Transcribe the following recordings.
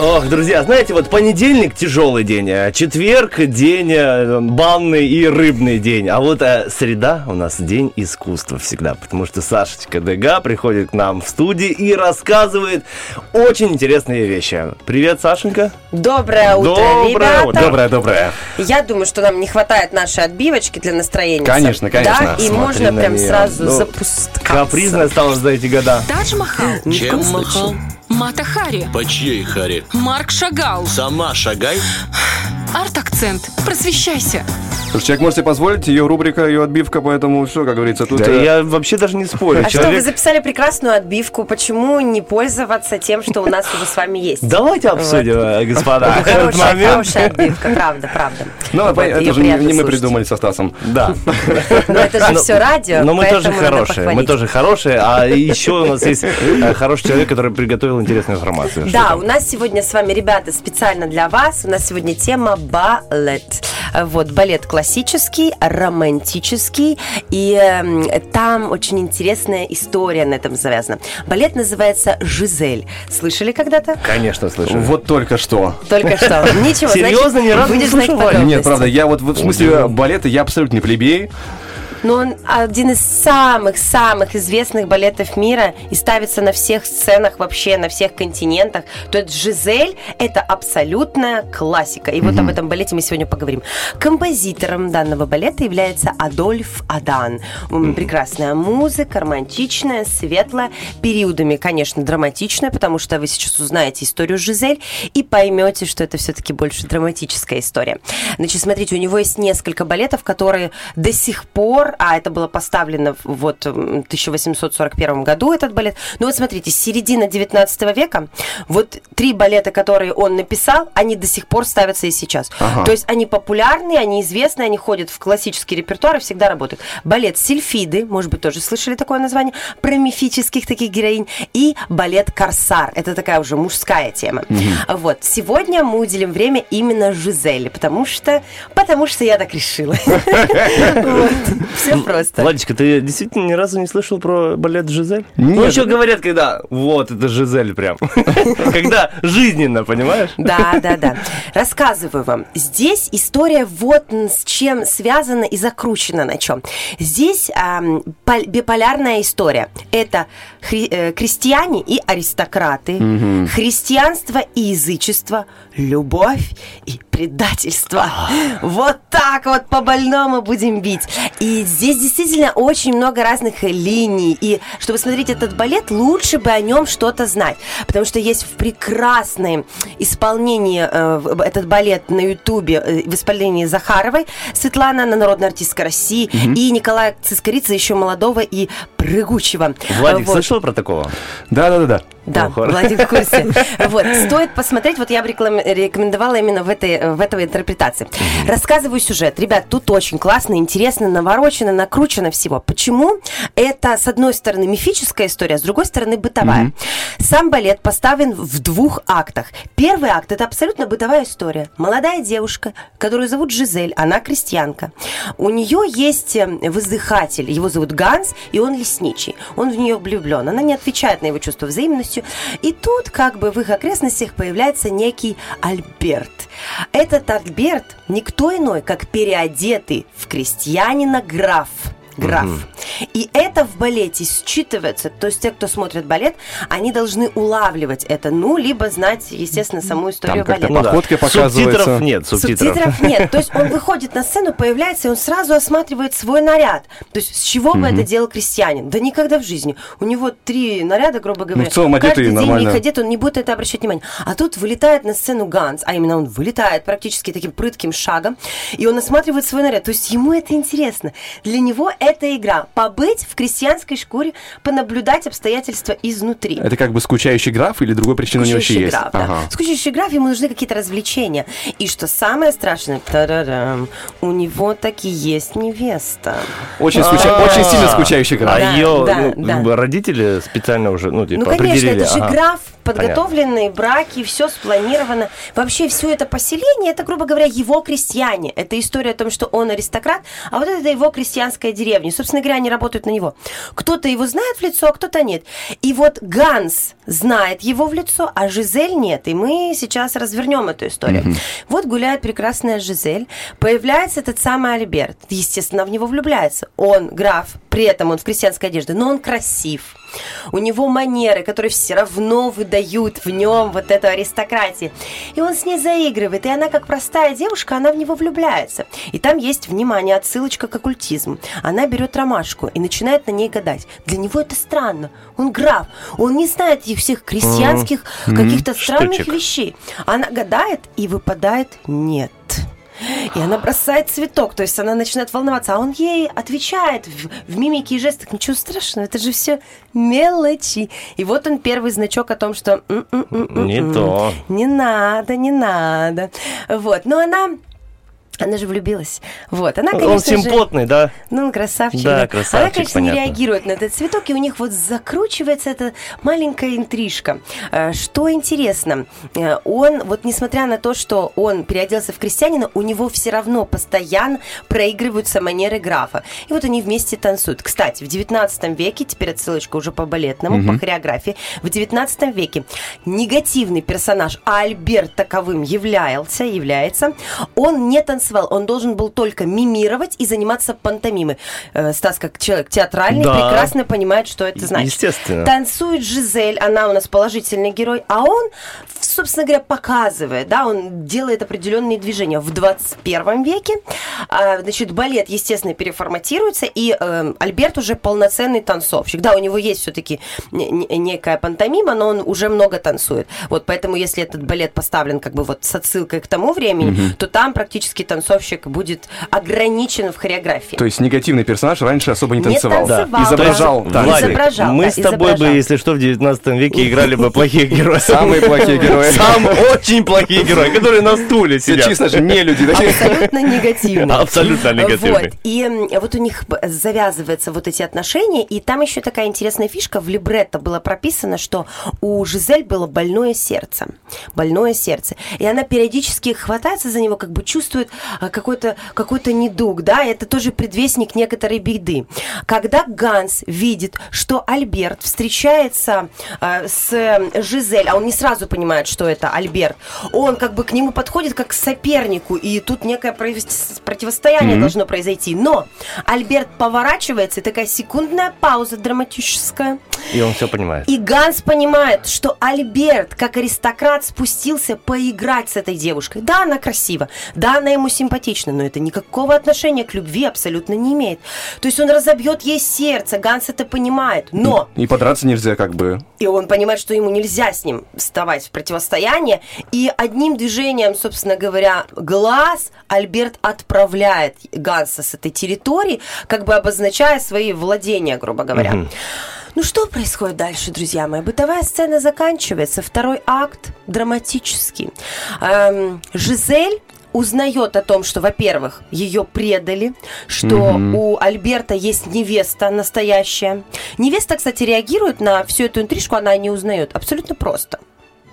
Ох, друзья, знаете, вот понедельник тяжелый день, а четверг день э, банный и рыбный день, а вот а, среда у нас день искусства всегда, потому что Сашечка Дега приходит к нам в студии и рассказывает очень интересные вещи. Привет, Сашенька. Доброе утро, доброе, ребята. утро. доброе, доброе. Я думаю, что нам не хватает нашей отбивочки для настроения. Конечно, конечно. Да, и Смотри можно прям неё. сразу Ну, запускаться. Капризная стала за эти года. Тадж Махал, Чем махал? Мата Хари, По чьей харе? Марк Шагал, Сама шагай. арт-акцент. Просвещайся. Слушай, человек может себе позволить, ее рубрика, ее отбивка, поэтому все, как говорится, тут... Да, э, я вообще даже не спорю. А что, вы Человек... записали прекрасную отбивку. Почему не пользоваться тем, что у нас уже с вами есть? Давайте обсудим, э, господа, этот Хорошая, момент. хорошая отбивка, правда, правда. Ну, Вот, это же не, не мы придумали со Стасом. Да. Но это же все радио, Но мы тоже хорошие, мы тоже хорошие, а еще у нас есть э, хороший человек, который приготовил интересную информацию. Да, у нас сегодня с вами, ребята, специально для вас. У нас сегодня тема балет. Вот, балет классический, романтический. И эм, там очень интересная история на этом завязана. Балет называется «Жизель». Слышали когда-то? Конечно, слышу. Вот только что. Только что. Ничего, Серьезно? Ни разу не слышал. Нет, правда, я вот в смысле балета, я абсолютно не плебей. Но он один из самых-самых известных балетов мира и ставится на всех сценах вообще, на всех континентах. То есть «Жизель» — это абсолютная классика. И вот об этом балете мы сегодня поговорим. Композитором данного балета является Адольф Адан. М, Прекрасная музыка, романтичная, светлая, периодами, конечно, драматичная, потому что вы сейчас узнаете историю «Жизель» и поймете, что это все-таки больше драматическая история. Значит, смотрите, у него есть несколько балетов, которые до сих пор, а это было поставлено в вот м, 1841 году этот балет. Ну вот смотрите, с середины 19 века вот три балета, которые он написал, они до сих пор ставятся и сейчас. Ага. То есть они популярны, они известны, они ходят в классический репертуар и всегда работают. Балет Сильфиды, может быть, тоже слышали такое название, про мифических таких героинь, и балет Корсар. Это такая уже мужская тема. Вот. Сегодня мы уделим время именно Жизели, потому что, потому что я так решила. Все просто. Владечка, ты действительно ни разу не слышал про балет Жизель? Нет. Ну, еще говорят, когда вот это Жизель прям. Когда жизненно, понимаешь? Да, да, да. Рассказываю вам. Здесь история вот с чем связана и закручена на чем. Здесь биполярная история. Это хри- э, крестьяне и аристократы, христианство и язычество, любовь и предательство. Вот так вот по больному будем бить. И здесь действительно очень много разных линий. И чтобы смотреть этот балет, лучше бы о нем что-то знать. Потому что есть в прекрасном исполнении э, в- этот балет на Ютубе э, в исполнении Захаровой. Светлана, она народная артистка России. И Николая Цискорица, еще молодого и прыгучего. Владик, Вот. слышал про такого? Да-да-да. Да, хорошо. Владик в курсе. Вот, стоит посмотреть, вот я бы рекомендовала именно в этой, в этой интерпретации. Рассказываю сюжет. Ребят, тут очень классно, интересно, наворочено, накручено всего. Почему? Это, с одной стороны, мифическая история, а с другой стороны, бытовая. Сам балет поставлен в двух актах. Первый акт – это абсолютно бытовая история. Молодая девушка, которую зовут Жизель, она крестьянка. У нее есть э, воздыхатель, его зовут Ганс, и он лесничий. Он в нее влюблен. Она не отвечает на его чувство взаимностью. И тут как бы в их окрестностях появляется некий Альберт. Этот Альберт никто иной, как переодетый в крестьянина граф. Граф. И это в балете считывается. То есть те, кто смотрит балет, они должны улавливать это. Ну, либо знать, естественно, саму историю как-то балета. по походке показывается. Субтитров нет, субтитров. Субтитров нет. То есть он выходит на сцену, появляется, и он сразу осматривает свой наряд. То есть с чего бы это делал крестьянин? Да никогда в жизни. У него три наряда, грубо говоря. Ну, в целом одетый Каждый день нормально. их одет, он не будет это обращать внимание. А тут вылетает на сцену Ганс, а именно он вылетает практически таким прытким шагом, и он осматривает свой наряд. То есть ему это интересно. Для него это игра. Побыть в крестьянской шкуре, понаблюдать обстоятельства изнутри. Это как бы скучающий граф или другой причины у него еще Скучающий есть? граф, да. Ага. Скучающий граф, ему нужны какие-то развлечения. И что самое страшное, у него таки есть невеста. Очень, скуча- А. очень сильно скучающий А граф. Да, ее да, ну, да. родители специально уже, ну, типа, Ну, конечно, определили. это же ага. граф, подготовленные браки, все спланировано. Вообще все это поселение, это, грубо говоря, его крестьяне. Это история о том, что он аристократ, а вот это его крестьянская деревня. Собственно говоря, они работают на него. Кто-то его знает в лицо, а кто-то нет. И вот Ганс знает его в лицо, а Жизель нет. И мы сейчас развернем эту историю. Вот гуляет прекрасная Жизель, появляется этот самый Альберт. Естественно, в него влюбляется. Он граф, при этом он в крестьянской одежде, но он красив. У него манеры, которые все равно выдают в нем вот эту аристократию. И он с ней заигрывает, и она, как простая девушка, она в него влюбляется. И там есть, внимание, отсылочка к оккультизму. Она берет ромашку и начинает на ней гадать. Для него это странно. Он граф. Он не знает этих всех крестьянских каких-то странных Штучек. вещей. Она гадает, и выпадает нет. И она бросает цветок, то есть она начинает волноваться, а он ей отвечает в, в мимике и жестах, ничего страшного, это же все мелочи. И вот он первый значок о том, что «М-м-м-м-м, Не то. не надо, не надо. Вот, но она, она же влюбилась. Вот, она, Он конечно же... симпотный, да? Ну, он красавчик. Да, Она, красавчик, конечно, не понятно. реагирует на этот цветок, и у них вот закручивается эта маленькая интрижка. Э, Что интересно, э, он, вот несмотря на то, что он переоделся в крестьянина, у него все равно постоянно проигрываются манеры графа. И вот они вместе танцуют. Кстати, в 19 веке, теперь отсылочка уже по балетному, по хореографии, в 19 веке негативный персонаж, а Альберт таковым являлся, является, он не танцевал, он должен был только мимировать и заниматься пантомимой. Э, Стас, как человек театральный, Да. прекрасно понимает, что это значит. Естественно. Танцует Жизель, она у нас положительный герой, а он, собственно говоря, показывает, да, он делает определенные движения. В 21 веке, а, значит, балет, естественно, переформатируется, и э, Альберт уже полноценный танцовщик. Да, у него есть все-таки некая пантомима, но он уже много танцует. Вот поэтому, если этот балет поставлен как бы вот с отсылкой к тому времени, то там практически танцовщик будет ограничен в хореографии. То есть негативный персонаж раньше особо не Не танцевал. танцевал, Изображал да. танцы. Владик, изображал, мы да, с тобой бы, изображал. если что, в 19 веке играли бы плохих героев. Самые плохие герои. Сам очень плохие герои, которые на стуле Все сидят. чисто же не люди. Абсолютно негативно. Абсолютно негативный. Вот. И вот у них завязываются вот эти отношения, и там еще такая интересная фишка. В либретто было прописано, что у Жизель было больное сердце. Больное сердце. И она периодически хватается за него, как бы чувствует а, какой-то какой недуг, да, это тоже предвестник некоторой беды. Когда Ганс видит, что Альберт встречается а, с э, Жизель, а он не сразу понимает, что это Альберт, он как бы к нему подходит как к сопернику, и тут некое противостояние должно произойти. Но Альберт поворачивается, и такая секундная пауза драматическая. И он все понимает. И Ганс понимает, что Альберт, как аристократ, спустился поиграть с этой девушкой. Да, она красива, да, она ему симпатична, но это никакого отношения к любви абсолютно не имеет. То есть он разобьет ей сердце, Ганс это понимает. Но И подраться нельзя как бы. и он понимает, что ему нельзя с ним вставать в противостояние. И одним движением, собственно говоря, глаз Альберт отправляет Ганса с этой территории, как бы обозначая свои владения, грубо говоря. Ну что происходит дальше, друзья мои? Бытовая сцена заканчивается, второй акт драматический. Эм, Жизель узнает о том, что, во-первых, ее предали, что у Альберта есть невеста настоящая. Невеста, кстати, реагирует на всю эту интрижку, она не узнает. Абсолютно просто.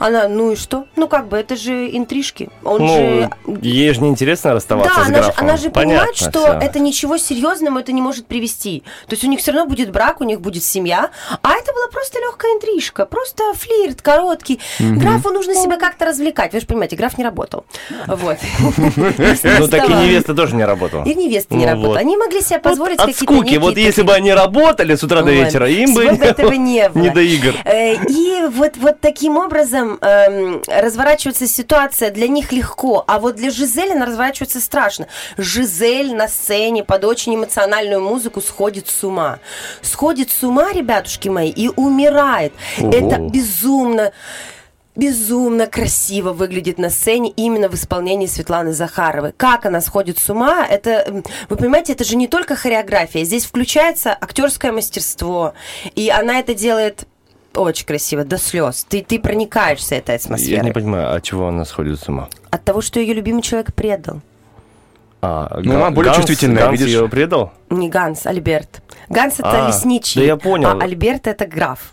Она, ну и что? Ну как бы, это же интрижки. Он же Ну, ей же неинтересно расставаться да, с она же, графом. она же Понятно понимает, что всё. это ничего серьезного это не может привести. То есть у них все равно будет брак, у них будет семья. А это была просто легкая интрижка, просто флирт короткий. Графу нужно себя как-то развлекать. Вы же понимаете, граф не работал. Вот. Ну так и невеста тоже не работала. И невеста не Ну работала. Они могли себе позволить какие-то скуки. Вот если бы они работали с утра до вечера, им бы не до игр. Э, И вот таким образом эм, разворачивается ситуация для них легко, а вот для Жизели она разворачивается страшно. Жизель на сцене под очень эмоциональную музыку сходит с ума. Сходит с ума, ребятушки мои, и умирает. Ого. Это безумно безумно красиво выглядит на сцене именно в исполнении Светланы Захаровой. Как она сходит с ума, это, вы понимаете, это же не только хореография, здесь включается актерское мастерство, и она это делает очень красиво, до слез. Ты, ты проникаешься этой Я атмосферой. не понимаю, от чего она сходит с ума? От того, что ее любимый человек предал. А, Ну, Га- она более Ганс- чувствительная, Ганс видишь? ее предал? Не Ганс, Альберт. Ганс это А, лесничий. да я понял. А Альберт это граф.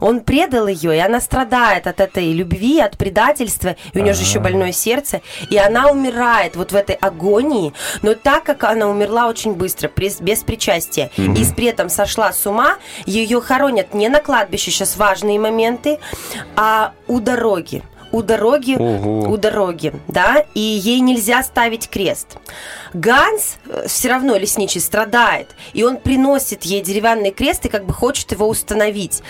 Он предал ее, и она страдает от этой любви, от предательства, и у нее же еще больное сердце, и она умирает вот в этой агонии, но так как она умерла очень быстро, прис- без причастия, и с- при этом сошла с ума, ее хоронят не на кладбище, сейчас важные моменты, а у дороги. У дороги, Ого. у дороги, да, и ей нельзя ставить крест. Ганс все равно лесничий страдает, и он приносит ей деревянный крест и как бы хочет его установить.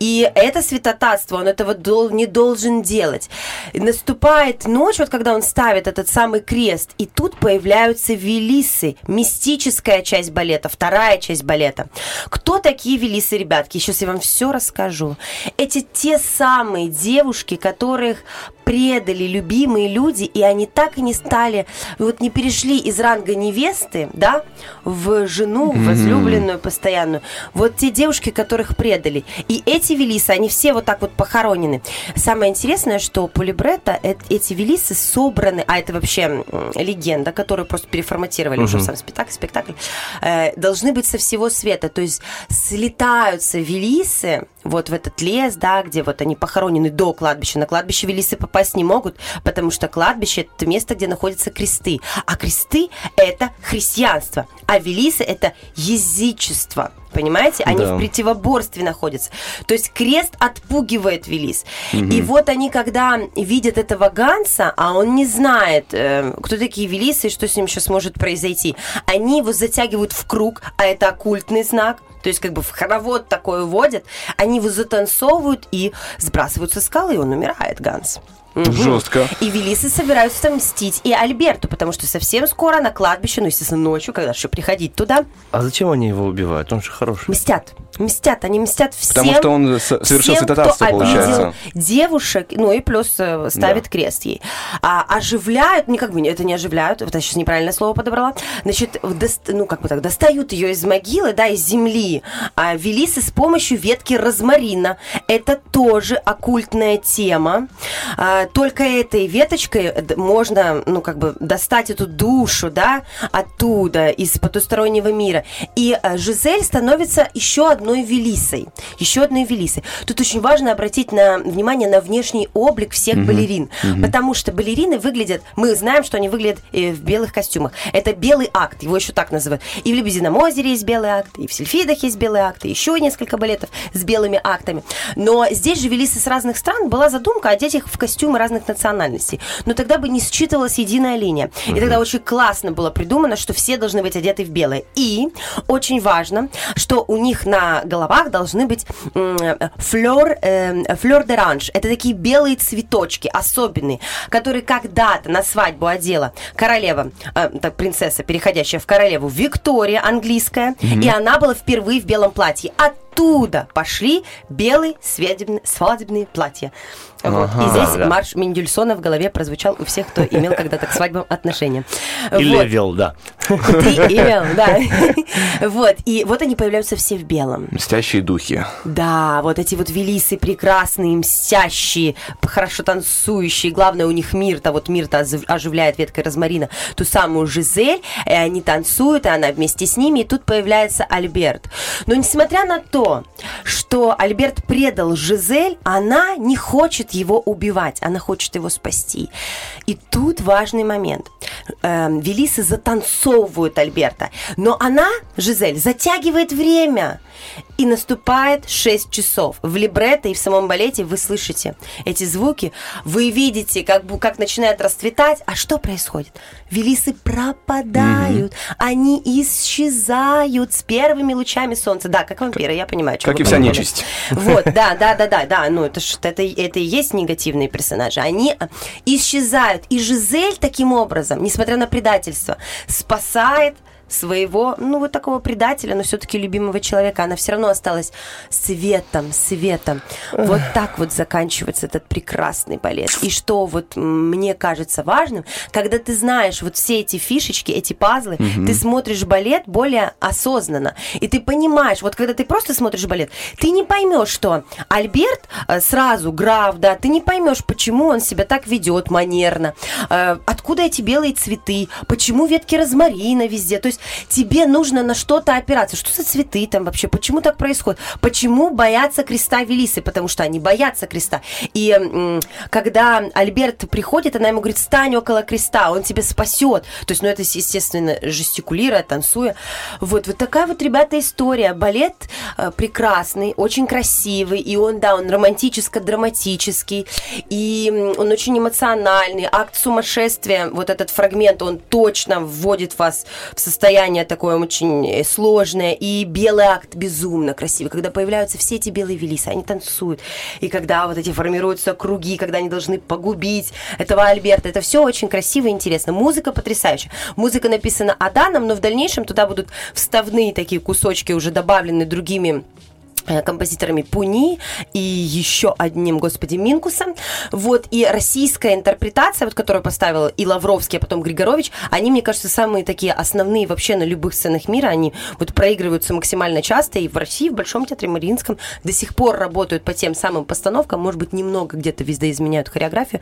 И это святотатство, он этого дол- не должен делать. И наступает ночь, вот когда он ставит этот самый крест, и тут появляются велисы, мистическая часть балета, вторая часть балета. Кто такие велисы, ребятки? Сейчас я вам все расскажу. Эти те самые девушки, которых предали любимые люди, и они так и не стали, вот не перешли из ранга невесты, да, в жену, возлюбленную постоянную. Вот те девушки, которых предали. И эти велисы, они все вот так вот похоронены. Самое интересное, что по либретто э- эти велисы собраны, а это вообще легенда, которую просто переформатировали уже в сам спектакль, спектакль, э, должны быть со всего света. То есть слетаются велисы вот в этот лес, да, где вот они похоронены до кладбища. На кладбище велисы попасть не могут, потому что кладбище – это место, где находятся кресты. А кресты – это христианство, а велисы – это язычество. Понимаете? Они Да. в противоборстве находятся. То есть крест отпугивает Велис. И вот они, когда видят этого Ганса, а он не знает, э, кто такие Велисы и что с ним сейчас может произойти, они его затягивают в круг, а это оккультный знак. То есть как бы в хоровод такое вводят, они его затанцовывают и сбрасывают со скалы, и он умирает, Ганс. Мгм. Жестко. И Велисы собираются мстить и Альберту, потому что совсем скоро на кладбище, ну, естественно, ночью, когда еще приходить туда, А зачем они его убивают? Он же хороший. Мстят. Мстят. Они мстят всем. Потому что он совершил всем, святотатство, кто получается. девушек, ну и плюс э, ставит крест ей. А, оживляют, не как бы не- это не оживляют, вот я сейчас неправильное слово подобрала. Значит, в дос- ну как бы так, достают ее из могилы, да, из земли, а велисы с помощью ветки розмарина. Это тоже оккультная тема. А, только этой веточкой э, можно, ну как бы достать эту душу, да, оттуда, из потустороннего мира. И э, Жизель становится еще одной велисой. Еще одной велисой. Тут очень важно обратить на, внимание на внешний облик всех балерин. Потому что балерины выглядят, мы знаем, что они выглядят э, в белых костюмах. Это белый акт, его еще так называют. И в Лебедином озере есть белый акт, и в Сильфидах есть белый акт, и еще несколько балетов с белыми актами. Но здесь же велисы с разных стран была задумка одеть их в костюмы разных национальностей. Но тогда бы не считывалась единая линия. И тогда очень классно было придумано, что все должны быть одеты в белое. И очень важно, что у них на головах должны быть м, э, де ранж. Это такие белые цветочки особенные, которые когда-то на свадьбу одела королева, э, так, принцесса, переходящая в королеву Виктория английская, и она была впервые в белом платье. Оттуда пошли белые свадебные, свадебные платья. Вот. Ага. И здесь Да, марш Мендельсона в голове прозвучал у всех, кто имел когда-то к свадьбам отношения. И Вот. Левел, да. Ты имел, да. Вот. И вот они появляются все в белом. Мстящие духи. Да, вот эти вот велисы прекрасные, мстящие, хорошо танцующие. Главное, у них мир-то, вот мир-то оживляет веткой розмарина ту самую Жизель, и они танцуют, и она вместе с ними, и тут появляется Альберт. Но несмотря на то, что Альберт предал Жизель, она не хочет его убивать, она хочет его спасти. И тут важный момент. Эм, Велисы затанцовывают Альберта, но она, Жизель, затягивает время. И наступает 6 часов. В либретто и в самом балете вы слышите эти звуки, вы видите, как, как начинает расцветать. А что происходит? Велисы пропадают, они исчезают с первыми лучами солнца. Да, как вампиры, я понимаю. Как и вся нечисть. Вот, да, да, да, да, да. Ну, это, это, это и есть негативные персонажи. Они э, исчезают. И Жизель таким образом, несмотря на предательство, спасает своего, ну, вот такого предателя, но все-таки любимого человека. Она все равно осталась светом, светом. Вот так вот заканчивается этот прекрасный балет. И что вот мне кажется важным, когда ты знаешь вот все эти фишечки, эти пазлы, ты смотришь балет более осознанно. И ты понимаешь, вот когда ты просто смотришь балет, ты не поймешь, что Альберт э, сразу, граф, да, ты не поймешь, почему он себя так ведет манерно, э, откуда эти белые цветы, почему ветки розмарина везде. То есть тебе нужно на что-то опираться. Что за цветы там вообще? Почему так происходит? Почему боятся креста Велисы? Потому что они боятся креста. И когда Альберт приходит, она ему говорит, стань около креста, он тебя спасет. То есть, ну, это, естественно, жестикулируя, танцуя. Вот, вот такая вот, ребята, история. Балет э, прекрасный, очень красивый, и он, да, он романтическо-драматический, и он очень эмоциональный. Акт сумасшествия, вот этот фрагмент, он точно вводит вас в состояние такое очень э, сложное. И белый акт безумно красивый, когда появляются все эти белые велисы, они танцуют. И когда вот эти формируются круги, когда они должны погубить этого Альберта. Это все очень красиво и интересно. Музыка потрясающая. Музыка написана Аданом, но в дальнейшем туда будут вставные такие кусочки уже добавлены другими композиторами Пуни и еще одним, господи, Минкусом. Вот, и российская интерпретация, вот, которую поставил и Лавровский, а потом Григорович, они, мне кажется, самые такие основные вообще на любых сценах мира. Они вот проигрываются максимально часто, и в России, в Большом театре Мариинском до сих пор работают по тем самым постановкам, может быть, немного где-то везде изменяют хореографию,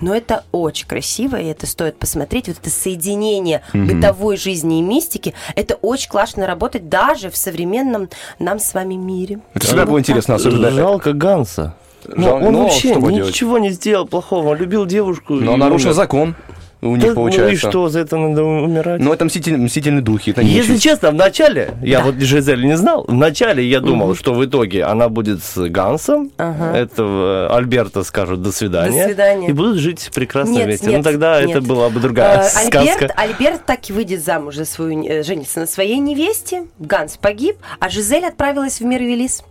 но это очень красиво, и это стоит посмотреть. Вот это соединение бытовой жизни и мистики, это очень классно работать даже в современном нам с вами мире. Это всегда было интересно, особенно... Жалко Ганса. Жал- он ну, вообще ничего не сделал плохого. Он любил девушку. Но нарушил умер. закон у Да, них, Ну и получается. что, за это надо умирать? Ну, это мститель- мстительные духи. Это Если нечисть. честно, в начале, я вот Жизель не знал, в начале я думал, что в итоге она будет с Гансом, Ага. этого Альберта скажут до свидания, До свидания. и будут жить прекрасно Нет, вместе. нет, ну тогда нет. это была бы другая Э, сказка. Альберт, Альберт так и выйдет замуж за свою, э, женится на своей невесте. Ганс погиб, а Жизель отправилась в мир Велис.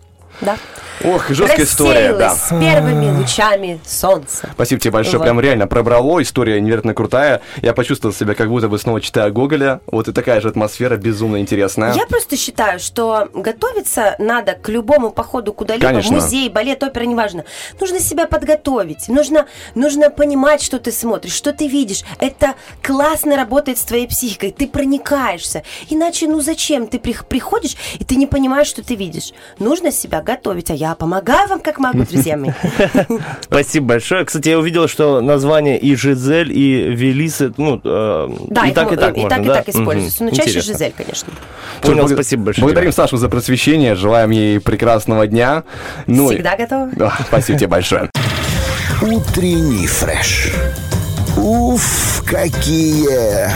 Да. Ох, жесткая история, да. С первыми лучами солнца. Спасибо тебе большое, Вот. прям реально пробрало, история невероятно крутая. Я почувствовал себя, как будто бы снова читаю Гоголя. Вот и такая же атмосфера, безумно интересная. Я просто считаю, что готовиться надо к любому походу куда-либо, Конечно. музей, балет, опера, неважно. Нужно себя подготовить, нужно, нужно понимать, что ты смотришь, что ты видишь. Это классно работает с твоей психикой, ты проникаешься. Иначе, ну зачем? Ты прих- приходишь, и ты не понимаешь, что ты видишь. Нужно себя готовить, а я помогаю вам, как могу, друзья мои. Спасибо большое. Кстати, я увидел, что название и Жизель, и Велисы, ну, э, Да, и так, и так и можно, так, и так используется. Но чаще Интересно. Жизель, конечно. Понял, спасибо большое. Благодарим. Сашу за просвещение, желаем ей прекрасного дня. Ну Всегда готова. Да, спасибо тебе большое. Утренний фреш. Уф, какие